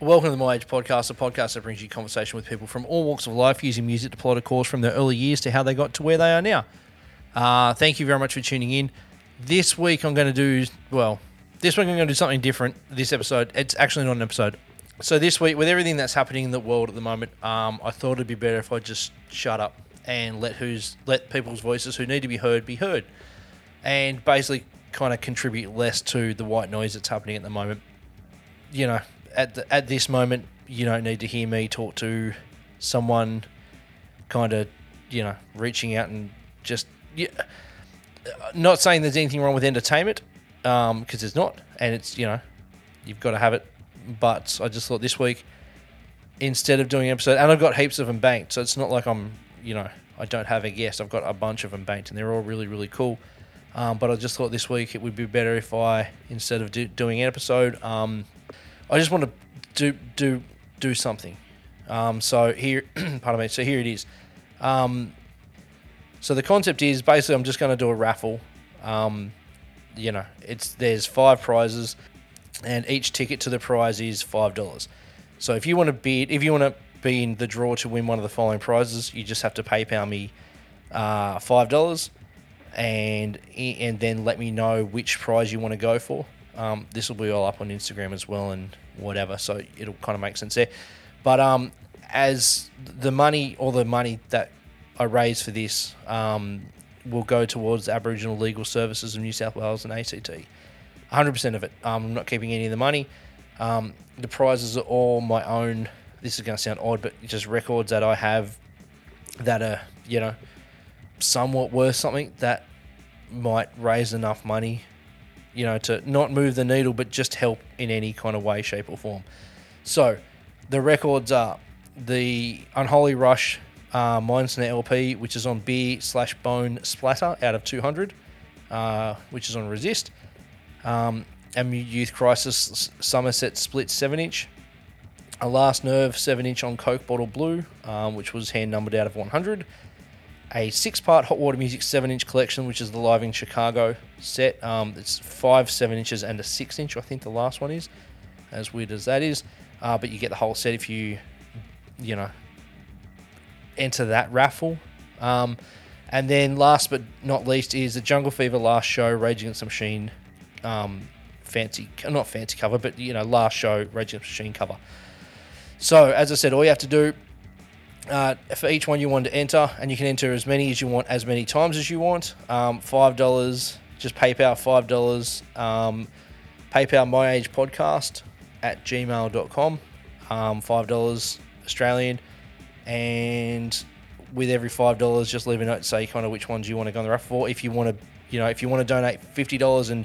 Welcome to the My Age Podcast, a podcast that brings you conversation with people from all walks of life using music to plot a course from their early years to how they got to where they are now. Uh, thank you very much for tuning in. This week I'm going to do, well, this week I'm going to do something different. This episode, it's actually not an episode. So this week, with everything that's happening in the world at the moment, um, I thought it'd be better if I just shut up and let who's let people's voices who need to be heard be heard, and basically kind of contribute less to the white noise that's happening at the moment. You know, at the, at this moment, you don't need to hear me talk to someone, kind of, you know, reaching out and just yeah. Not saying there's anything wrong with entertainment, because um, there's not, and it's you know, you've got to have it. But I just thought this week, instead of doing an episode, and I've got heaps of them banked, so it's not like I'm you know I don't have a guest. I've got a bunch of them banked, and they're all really really cool. Um, but I just thought this week it would be better if I, instead of do, doing an episode, um, I just want to do do do something. Um, so here, pardon me. So here it is. Um, so the concept is basically I'm just going to do a raffle. Um, you know, it's there's five prizes, and each ticket to the prize is five dollars. So if you want to bid, if you want to be in the draw to win one of the following prizes, you just have to PayPal me uh, five dollars, and and then let me know which prize you want to go for. Um, this will be all up on Instagram as well and whatever, so it'll kind of make sense there. But um, as the money, all the money that I raise for this um, will go towards Aboriginal legal services in New South Wales and ACT. 100% of it. Um, I'm not keeping any of the money. Um, the prizes are all my own. This is going to sound odd, but just records that I have that are, you know, somewhat worth something that might raise enough money you know, to not move the needle, but just help in any kind of way, shape, or form. So, the records are the Unholy Rush uh, Mindsnare LP, which is on Beer slash Bone Splatter out of 200, uh, which is on Resist. Um, Youth Crisis Somerset Split 7 inch. A Last Nerve 7 inch on Coke Bottle Blue, um, which was hand numbered out of 100 a six part Hot Water Music 7 inch collection, which is the Live in Chicago set. Um, it's five 7 inches and a 6 inch, I think the last one is, as weird as that is. Uh, but you get the whole set if you, you know, enter that raffle. Um, and then last but not least is the Jungle Fever last show, Rage Against the Machine, um, fancy, not fancy cover, but, you know, last show, Rage Against the Machine cover. So, as I said, all you have to do uh, for each one you want to enter, and you can enter as many as you want, as many times as you want. Um, five dollars, just PayPal five dollars. Um, PayPal My Age Podcast at gmail.com. Um, five dollars Australian, and with every five dollars, just leave a note to say kind of which ones you want to go on the raffle for. If you want to, you know, if you want to donate fifty dollars and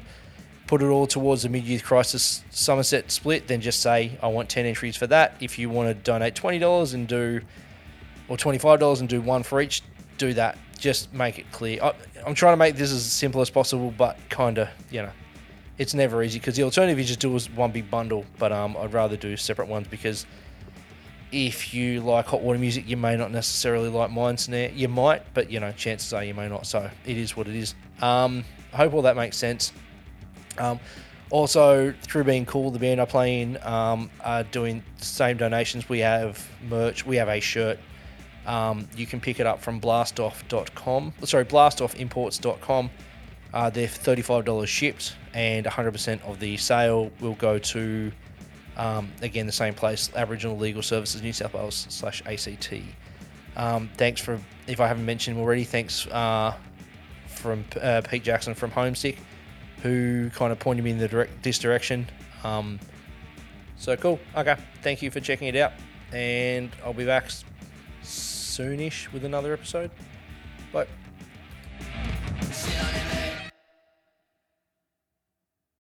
put it all towards the mid youth crisis Somerset split, then just say I want ten entries for that. If you want to donate twenty dollars and do or $25 and do one for each, do that. Just make it clear. I, am trying to make this as simple as possible, but kind of, you know, it's never easy because the alternative is just do as one big bundle, but um, I'd rather do separate ones because if you like hot water music, you may not necessarily like Mindsnare. You might, but you know, chances are you may not. So it is what it is. Um, I hope all that makes sense. Um, also, through being cool, the band I play in um, are doing same donations. We have merch. We have a shirt um, you can pick it up from blastoff.com. Sorry, blastoffimports.com. Uh, they're $35 shipped, and 100% of the sale will go to, um, again, the same place, Aboriginal Legal Services New South Wales slash ACT. Um, thanks for, if I haven't mentioned already, thanks uh, from uh, Pete Jackson from Homesick, who kind of pointed me in the direct, this direction. Um, so cool. Okay. Thank you for checking it out, and I'll be back soonish with another episode. Bye.